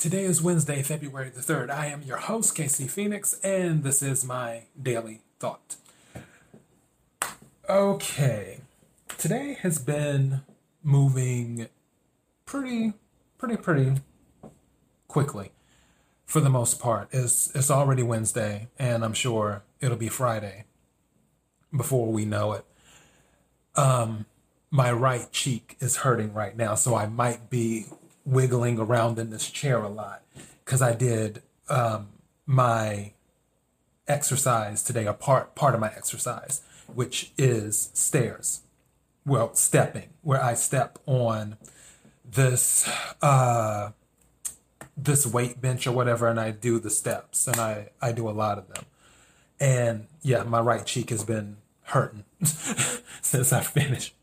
Today is Wednesday, February the 3rd. I am your host, Casey Phoenix, and this is my daily thought. Okay, today has been moving pretty, pretty, pretty quickly for the most part. It's, it's already Wednesday, and I'm sure it'll be Friday before we know it. Um, my right cheek is hurting right now, so I might be wiggling around in this chair a lot because I did um, my exercise today, a part part of my exercise, which is stairs. Well, stepping, where I step on this uh, this weight bench or whatever, and I do the steps, and I I do a lot of them. And yeah, my right cheek has been hurting since I finished.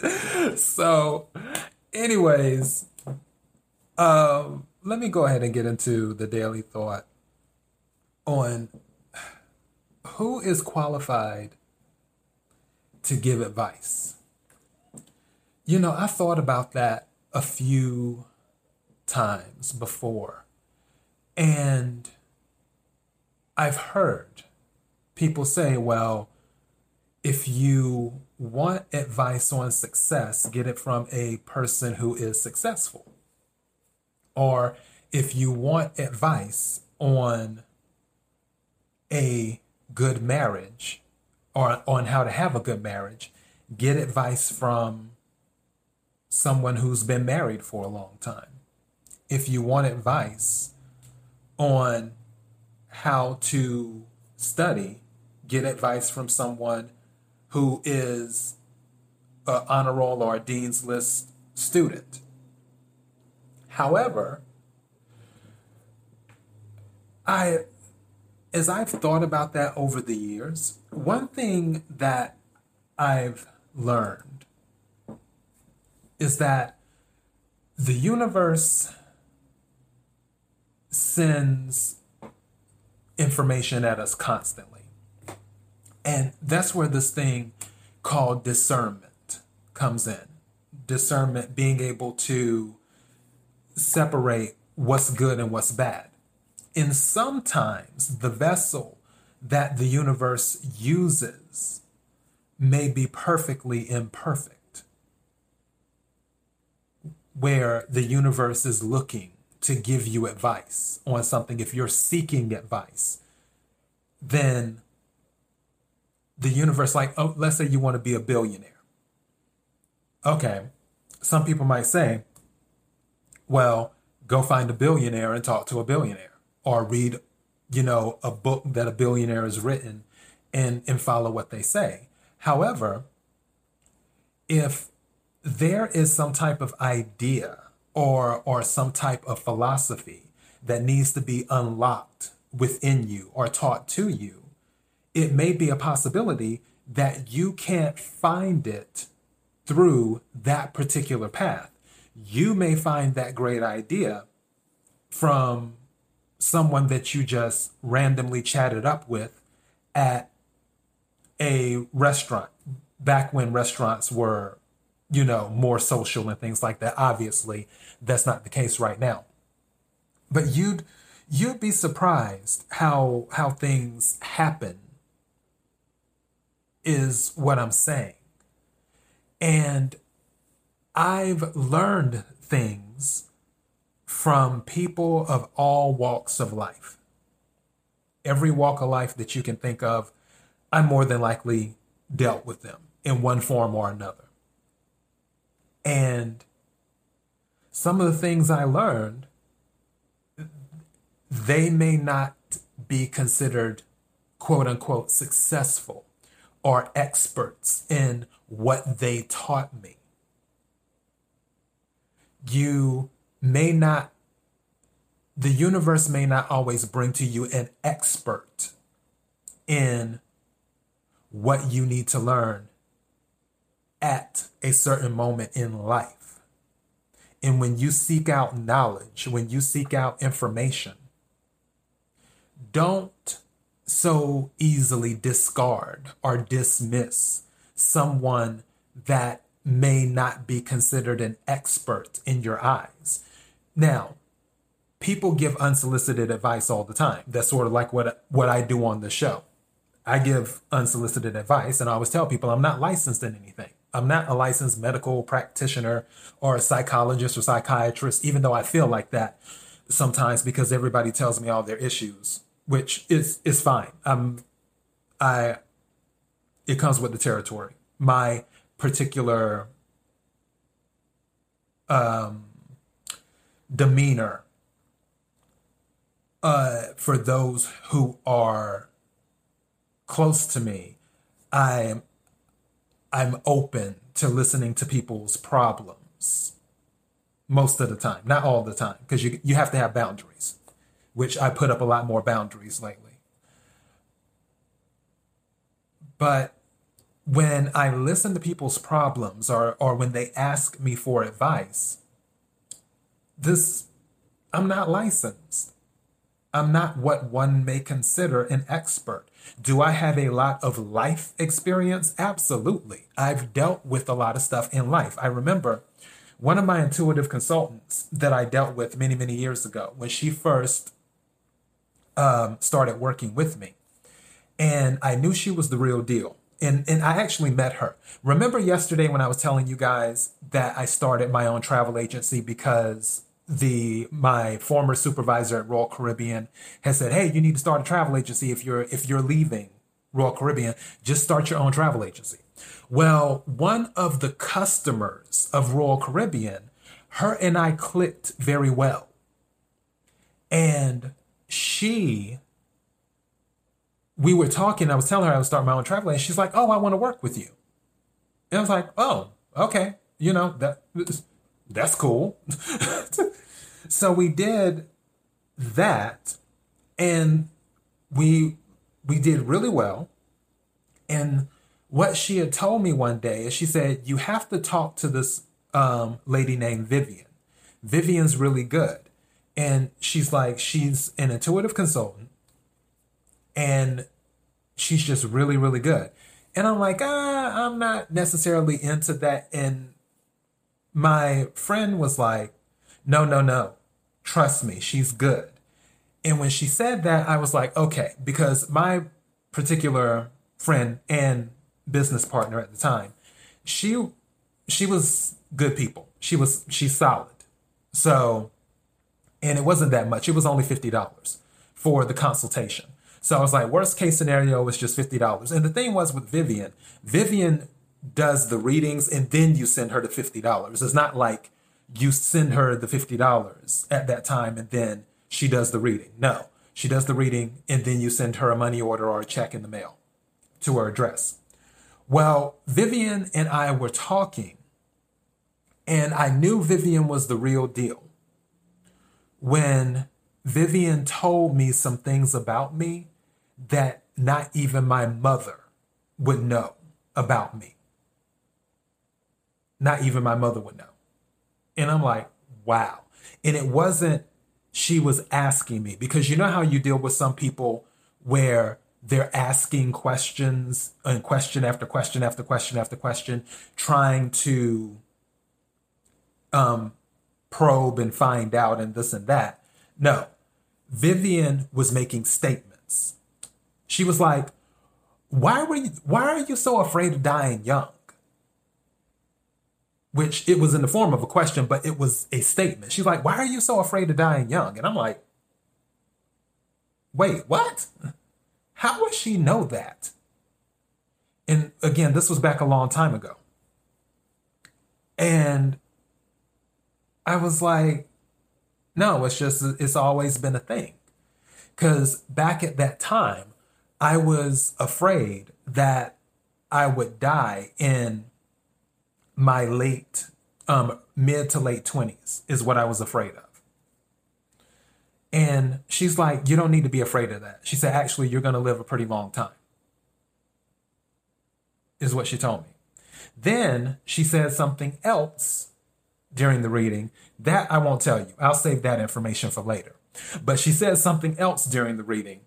so anyways, um, let me go ahead and get into the daily thought on who is qualified to give advice. You know, I thought about that a few times before, and I've heard people say, well, if you want advice on success, get it from a person who is successful. Or if you want advice on a good marriage or on how to have a good marriage, get advice from someone who's been married for a long time. If you want advice on how to study, get advice from someone who is an honor roll or a dean's list student. However, I as I've thought about that over the years, one thing that I've learned is that the universe sends information at us constantly. And that's where this thing called discernment comes in. Discernment being able to separate what's good and what's bad. And sometimes the vessel that the universe uses may be perfectly imperfect, where the universe is looking to give you advice on something. If you're seeking advice, then the universe, like, oh, let's say you want to be a billionaire. Okay. Some people might say, well, go find a billionaire and talk to a billionaire or read, you know, a book that a billionaire has written and, and follow what they say. However, if there is some type of idea or, or some type of philosophy that needs to be unlocked within you or taught to you, it may be a possibility that you can't find it through that particular path. You may find that great idea from someone that you just randomly chatted up with at a restaurant back when restaurants were, you know, more social and things like that. Obviously, that's not the case right now. But you'd you'd be surprised how how things happen is what I'm saying. And I've learned things from people of all walks of life. Every walk of life that you can think of, I more than likely dealt with them in one form or another. And some of the things I learned, they may not be considered quote unquote successful are experts in what they taught me. You may not, the universe may not always bring to you an expert in what you need to learn at a certain moment in life. And when you seek out knowledge, when you seek out information, don't so easily discard or dismiss someone that may not be considered an expert in your eyes. Now, people give unsolicited advice all the time. That's sort of like what what I do on the show. I give unsolicited advice, and I always tell people I'm not licensed in anything. I'm not a licensed medical practitioner or a psychologist or psychiatrist, even though I feel like that sometimes because everybody tells me all their issues, which is is fine. Um, I it comes with the territory. My particular um, demeanor uh, for those who are close to me, I'm I'm open to listening to people's problems most of the time, not all the time, because you you have to have boundaries, which I put up a lot more boundaries lately. But when I listen to people's problems or or when they ask me for advice, this I'm not licensed. I'm not what one may consider an expert. Do I have a lot of life experience? Absolutely. I've dealt with a lot of stuff in life. I remember one of my intuitive consultants that I dealt with many, many years ago when she first um, started working with me. And I knew she was the real deal. And, and I actually met her. Remember yesterday when I was telling you guys that I started my own travel agency because the my former supervisor at Royal Caribbean has said, "Hey, you need to start a travel agency if you're if you're leaving Royal Caribbean, just start your own travel agency." Well, one of the customers of Royal Caribbean, her and I clicked very well. And she we were talking, I was telling her I was starting my own travel agency. She's like, "Oh, I want to work with you." And I was like, "Oh, okay. You know, that that's cool." so we did that and we we did really well and what she had told me one day is she said you have to talk to this um, lady named vivian vivian's really good and she's like she's an intuitive consultant and she's just really really good and i'm like ah, i'm not necessarily into that and my friend was like no no no Trust me, she's good. And when she said that, I was like, okay, because my particular friend and business partner at the time, she she was good people. She was she's solid. So and it wasn't that much. It was only $50 for the consultation. So I was like, worst case scenario was just $50. And the thing was with Vivian, Vivian does the readings and then you send her the $50. It's not like you send her the $50 at that time and then she does the reading. No, she does the reading and then you send her a money order or a check in the mail to her address. Well, Vivian and I were talking and I knew Vivian was the real deal when Vivian told me some things about me that not even my mother would know about me. Not even my mother would know. And I'm like, wow. And it wasn't she was asking me because you know how you deal with some people where they're asking questions and question after question after question after question, trying to um, probe and find out and this and that. No, Vivian was making statements. She was like, "Why were you? Why are you so afraid of dying young?" which it was in the form of a question, but it was a statement. She's like, Why are you so afraid of dying young? And I'm like, Wait, what? How would she know that? And again, this was back a long time ago. And I was like, No, it's just, it's always been a thing. Because back at that time, I was afraid that I would die in my late, um, mid to late 20s is what I was afraid of. And she's like, You don't need to be afraid of that. She said, Actually, you're going to live a pretty long time, is what she told me. Then she said something else during the reading that I won't tell you. I'll save that information for later. But she said something else during the reading.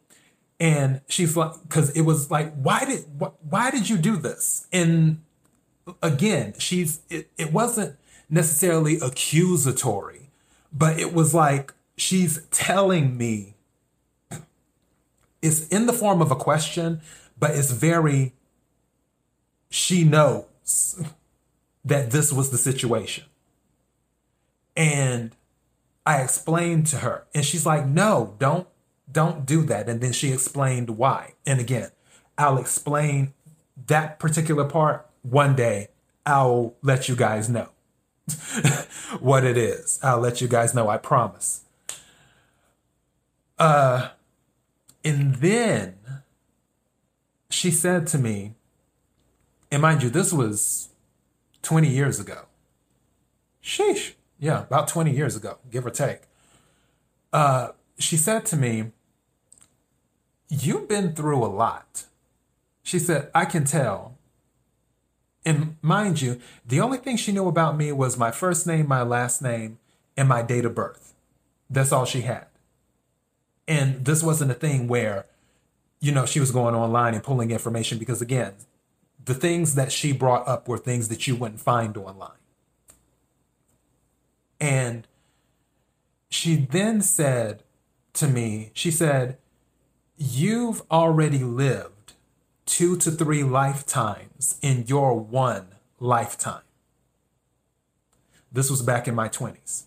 And she's like, because it was like, why did wh- why did you do this? And again, she's it, it wasn't necessarily accusatory, but it was like she's telling me it's in the form of a question, but it's very, she knows that this was the situation. And I explained to her, and she's like, no, don't, don't do that. And then she explained why. And again, I'll explain that particular part one day. I'll let you guys know what it is. I'll let you guys know, I promise. Uh, and then she said to me, and mind you, this was 20 years ago. Sheesh. Yeah, about 20 years ago, give or take. Uh, she said to me, You've been through a lot. She said, I can tell. And mind you, the only thing she knew about me was my first name, my last name, and my date of birth. That's all she had. And this wasn't a thing where, you know, she was going online and pulling information because, again, the things that she brought up were things that you wouldn't find online. And she then said to me, she said, You've already lived two to three lifetimes in your one lifetime. This was back in my 20s,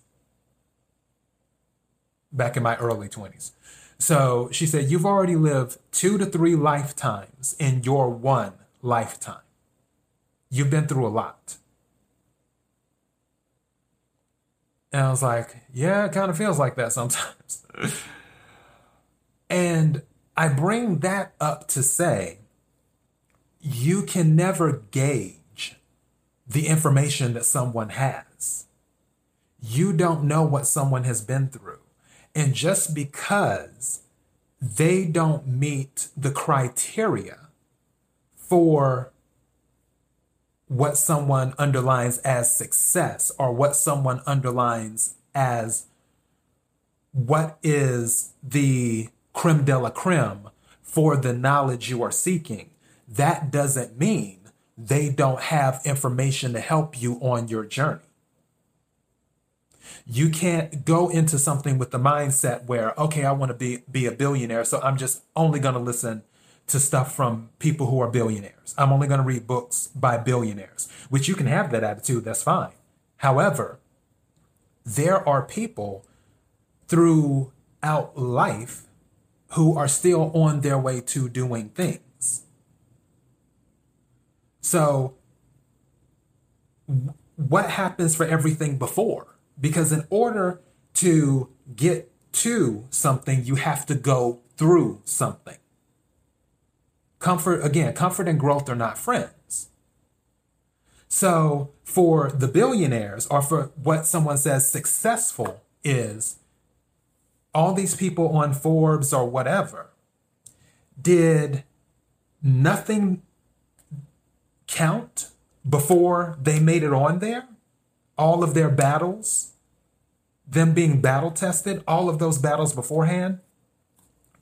back in my early 20s. So she said, You've already lived two to three lifetimes in your one lifetime. You've been through a lot. And I was like, Yeah, it kind of feels like that sometimes. and I bring that up to say, you can never gauge the information that someone has. You don't know what someone has been through. And just because they don't meet the criteria for what someone underlines as success or what someone underlines as what is the creme de la creme for the knowledge you are seeking, that doesn't mean they don't have information to help you on your journey. You can't go into something with the mindset where, okay, I want to be, be a billionaire, so I'm just only going to listen to stuff from people who are billionaires. I'm only going to read books by billionaires, which you can have that attitude, that's fine. However, there are people throughout life who are still on their way to doing things. So, what happens for everything before? Because in order to get to something, you have to go through something. Comfort, again, comfort and growth are not friends. So, for the billionaires, or for what someone says successful is, all these people on Forbes or whatever, did nothing count before they made it on there? All of their battles, them being battle tested, all of those battles beforehand,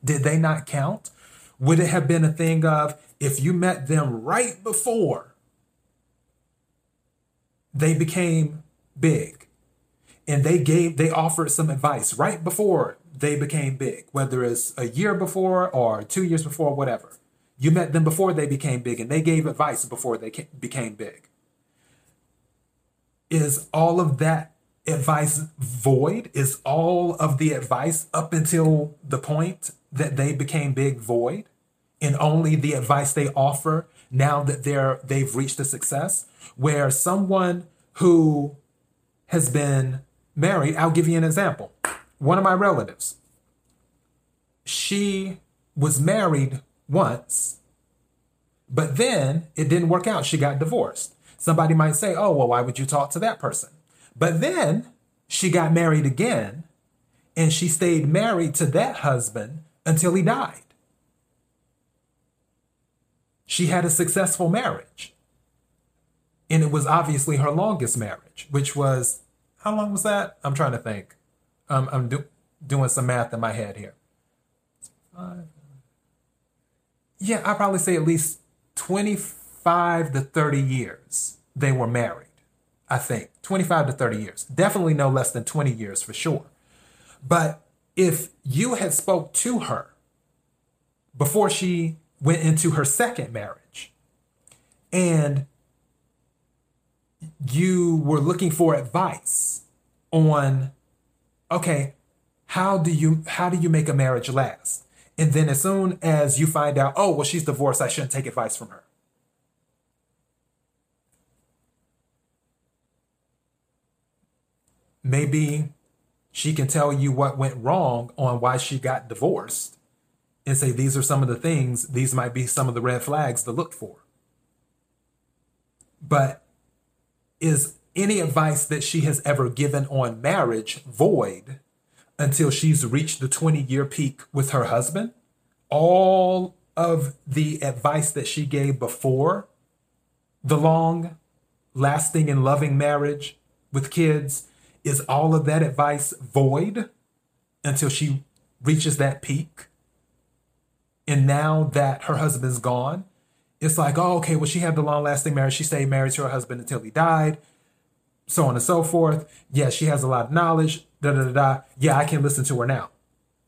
did they not count? Would it have been a thing of if you met them right before they became big and they gave, they offered some advice right before they became big, whether it's a year before or two years before, whatever. You met them before they became big and they gave advice before they became big. Is all of that advice void? Is all of the advice up until the point that they became big void? And only the advice they offer now that they're they've reached a success? Where someone who has been married, I'll give you an example one of my relatives, she was married once, but then it didn't work out. She got divorced. Somebody might say, oh, well, why would you talk to that person? But then she got married again and she stayed married to that husband until he died. She had a successful marriage. And it was obviously her longest marriage, which was, how long was that? I'm trying to think. Um, I'm do, doing some math in my head here. Yeah, i probably say at least 25 to 30 years they were married. I think 25 to 30 years. Definitely no less than 20 years for sure. But if you had spoke to her before she went into her second marriage. And you were looking for advice on okay how do you how do you make a marriage last? And then as soon as you find out oh well she's divorced i shouldn't take advice from her. Maybe she can tell you what went wrong on why she got divorced and say these are some of the things these might be some of the red flags to look for but is any advice that she has ever given on marriage void until she's reached the 20 year peak with her husband all of the advice that she gave before the long lasting and loving marriage with kids is all of that advice void until she reaches that peak? And now that her husband's gone, it's like, oh, okay, well, she had the long lasting marriage. She stayed married to her husband until he died, so on and so forth. Yeah, she has a lot of knowledge. Da da da da. Yeah, I can listen to her now.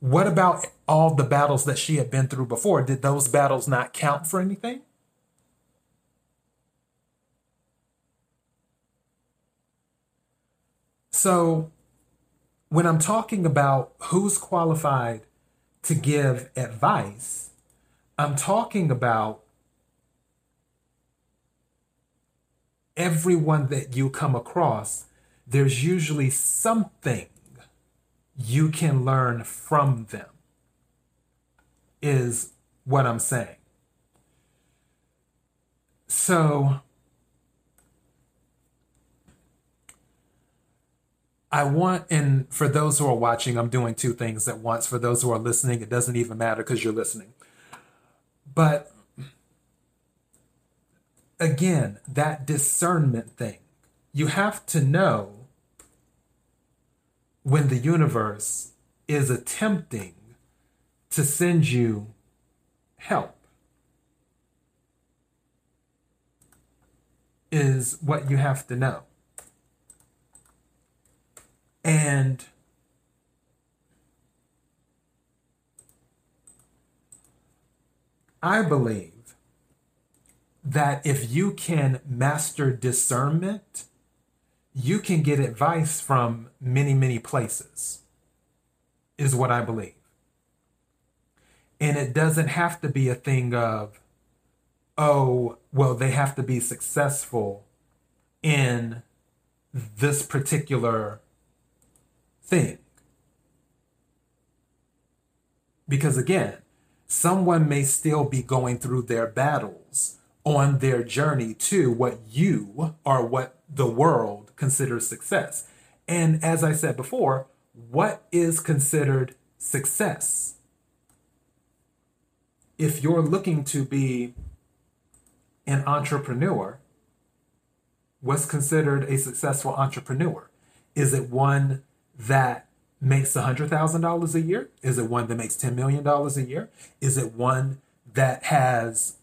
What about all the battles that she had been through before? Did those battles not count for anything? So, when I'm talking about who's qualified to give advice, I'm talking about everyone that you come across. There's usually something you can learn from them, is what I'm saying. So, I want, and for those who are watching, I'm doing two things at once. For those who are listening, it doesn't even matter because you're listening. But again, that discernment thing, you have to know when the universe is attempting to send you help, is what you have to know. And I believe that if you can master discernment, you can get advice from many, many places, is what I believe. And it doesn't have to be a thing of, oh, well, they have to be successful in this particular thing. Because again, someone may still be going through their battles on their journey to what you or what the world considers success. And as I said before, what is considered success? If you're looking to be an entrepreneur, what's considered a successful entrepreneur? Is it one that makes $100,000 a year? Is it one that makes $10 million a year? Is it one that has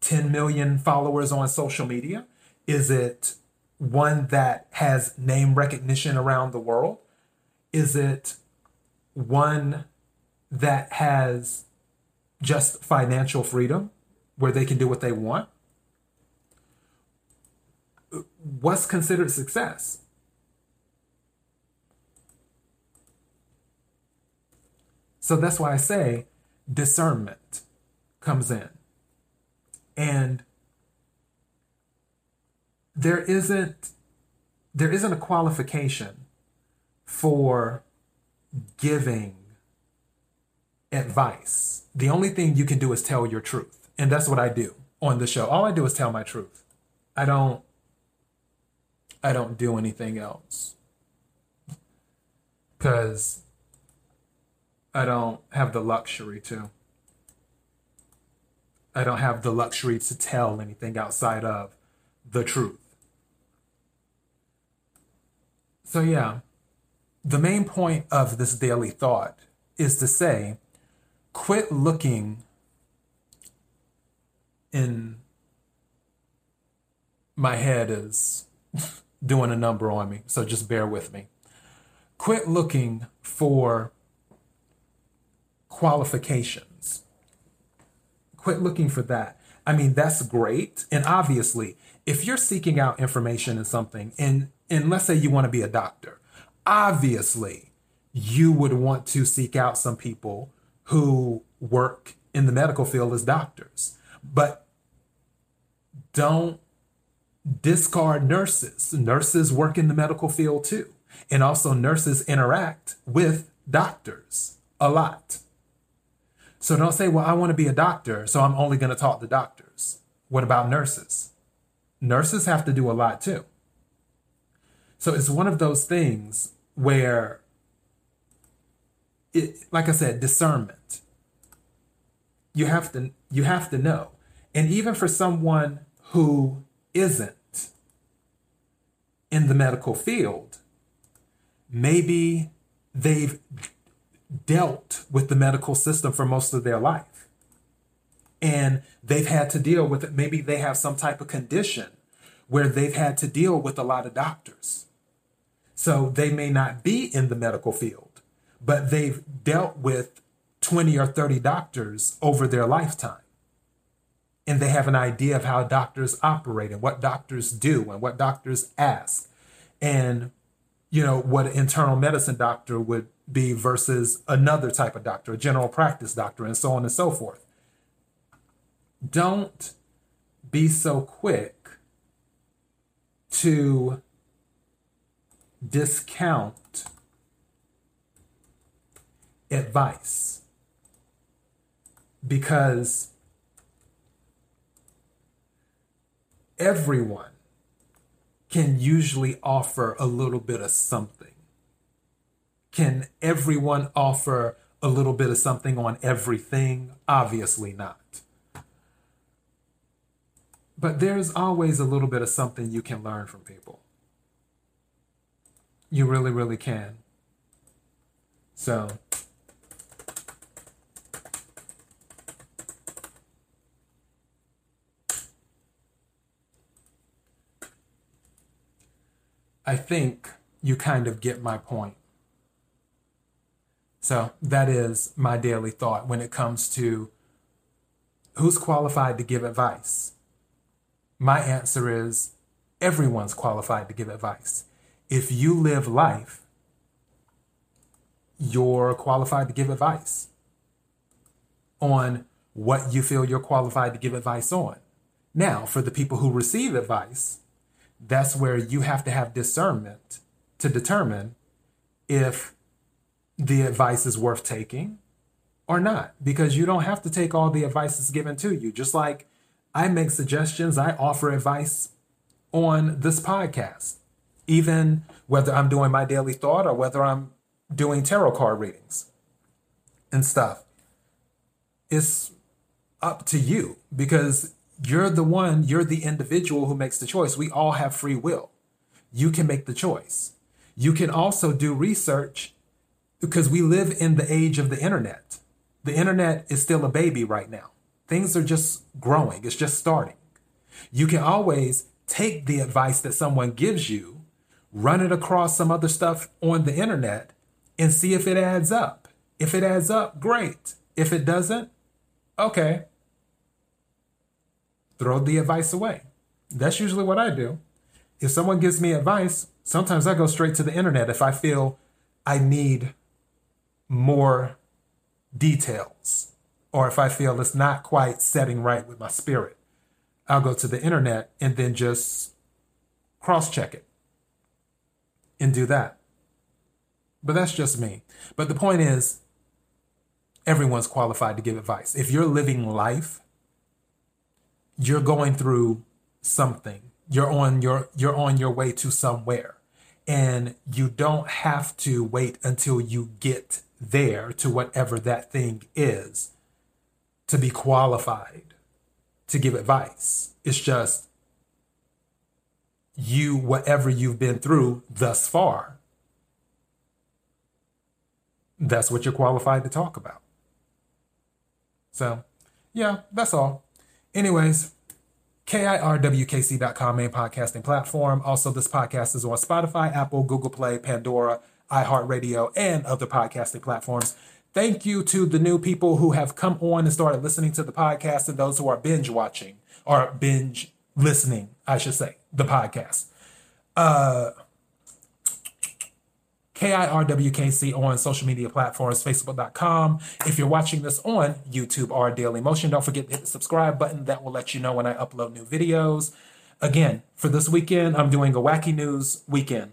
10 million followers on social media? Is it one that has name recognition around the world? Is it one that has just financial freedom where they can do what they want? What's considered success? So that's why I say discernment comes in. And there isn't there isn't a qualification for giving advice. The only thing you can do is tell your truth. And that's what I do on the show. All I do is tell my truth. I don't I don't do anything else. Cuz I don't have the luxury to. I don't have the luxury to tell anything outside of the truth. So, yeah, the main point of this daily thought is to say quit looking in my head is doing a number on me, so just bear with me quit looking for qualifications. Quit looking for that. I mean, that's great. And obviously, if you're seeking out information in something, and, and let's say you want to be a doctor, obviously, you would want to seek out some people who work in the medical field as doctors. But don't discard nurses. Nurses work in the medical field too. And also, nurses interact with doctors a lot. So don't say, well, I want to be a doctor, so I'm only going to talk to doctors. What about nurses? Nurses have to do a lot too. So it's one of those things where, it, like I said, discernment. You have to you have to know, and even for someone who isn't in the medical field, maybe they've dealt with the medical system for most of their life. And they've had to deal with it. Maybe they have some type of condition where they've had to deal with a lot of doctors. So they may not be in the medical field, but they've dealt with 20 or 30 doctors over their lifetime. And they have an idea of how doctors operate and what doctors do and what doctors ask. And, you know, what an internal medicine doctor would be versus another type of doctor, a general practice doctor, and so on and so forth. Don't be so quick to discount advice because everyone can usually offer a little bit of something. Can everyone offer a little bit of something on everything? Obviously not. But there's always a little bit of something you can learn from people. You really, really can. So, I think you kind of get my point. So that is my daily thought when it comes to who's qualified to give advice. My answer is everyone's qualified to give advice. If you live life, you're qualified to give advice on what you feel you're qualified to give advice on. Now, for the people who receive advice, that's where you have to have discernment to determine if the advice is worth taking or not because you don't have to take all the advice that's given to you. Just like I make suggestions, I offer advice on this podcast, even whether I'm doing my daily thought or whether I'm doing tarot card readings and stuff. It's up to you because you're the one, you're the individual who makes the choice. We all have free will. You can make the choice. You can also do research because we live in the age of the internet. The internet is still a baby right now. Things are just growing, it's just starting. You can always take the advice that someone gives you, run it across some other stuff on the internet, and see if it adds up. If it adds up, great. If it doesn't, okay. Throw the advice away. That's usually what I do. If someone gives me advice, sometimes I go straight to the internet if I feel I need more details, or if I feel it's not quite setting right with my spirit, I'll go to the internet and then just cross check it and do that. But that's just me. But the point is, everyone's qualified to give advice. If you're living life, you're going through something. You're on your you're on your way to somewhere. And you don't have to wait until you get there to whatever that thing is to be qualified to give advice. It's just you, whatever you've been through thus far, that's what you're qualified to talk about. So, yeah, that's all. Anyways, KIRWKC.com, main podcasting platform. Also, this podcast is on Spotify, Apple, Google Play, Pandora, iHeartRadio, and other podcasting platforms. Thank you to the new people who have come on and started listening to the podcast and those who are binge watching or binge listening, I should say, the podcast. Uh, KIRWKC on social media platforms, facebook.com. If you're watching this on YouTube or Daily Motion, don't forget to hit the subscribe button. That will let you know when I upload new videos. Again, for this weekend, I'm doing a wacky news weekend.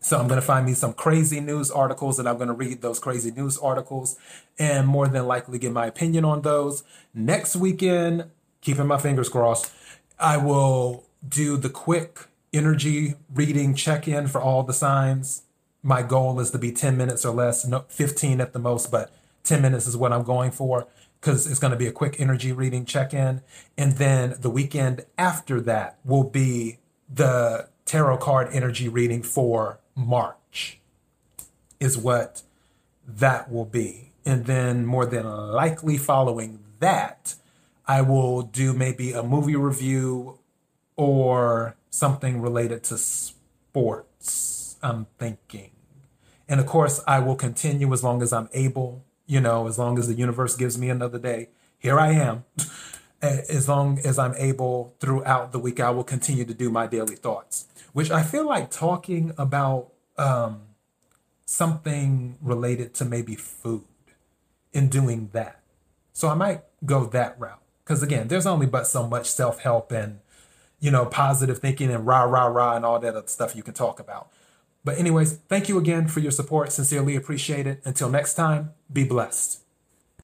So I'm going to find me some crazy news articles and I'm going to read those crazy news articles and more than likely give my opinion on those. Next weekend, keeping my fingers crossed, I will do the quick energy reading check in for all the signs my goal is to be 10 minutes or less, no, 15 at the most, but 10 minutes is what I'm going for because it's going to be a quick energy reading check in. And then the weekend after that will be the tarot card energy reading for March, is what that will be. And then, more than likely, following that, I will do maybe a movie review or something related to sports. I'm thinking. And of course, I will continue as long as I'm able, you know, as long as the universe gives me another day. Here I am. as long as I'm able throughout the week, I will continue to do my daily thoughts, which I feel like talking about um, something related to maybe food and doing that. So I might go that route. Because again, there's only but so much self help and, you know, positive thinking and rah, rah, rah, and all that other stuff you can talk about. But, anyways, thank you again for your support. Sincerely appreciate it. Until next time, be blessed.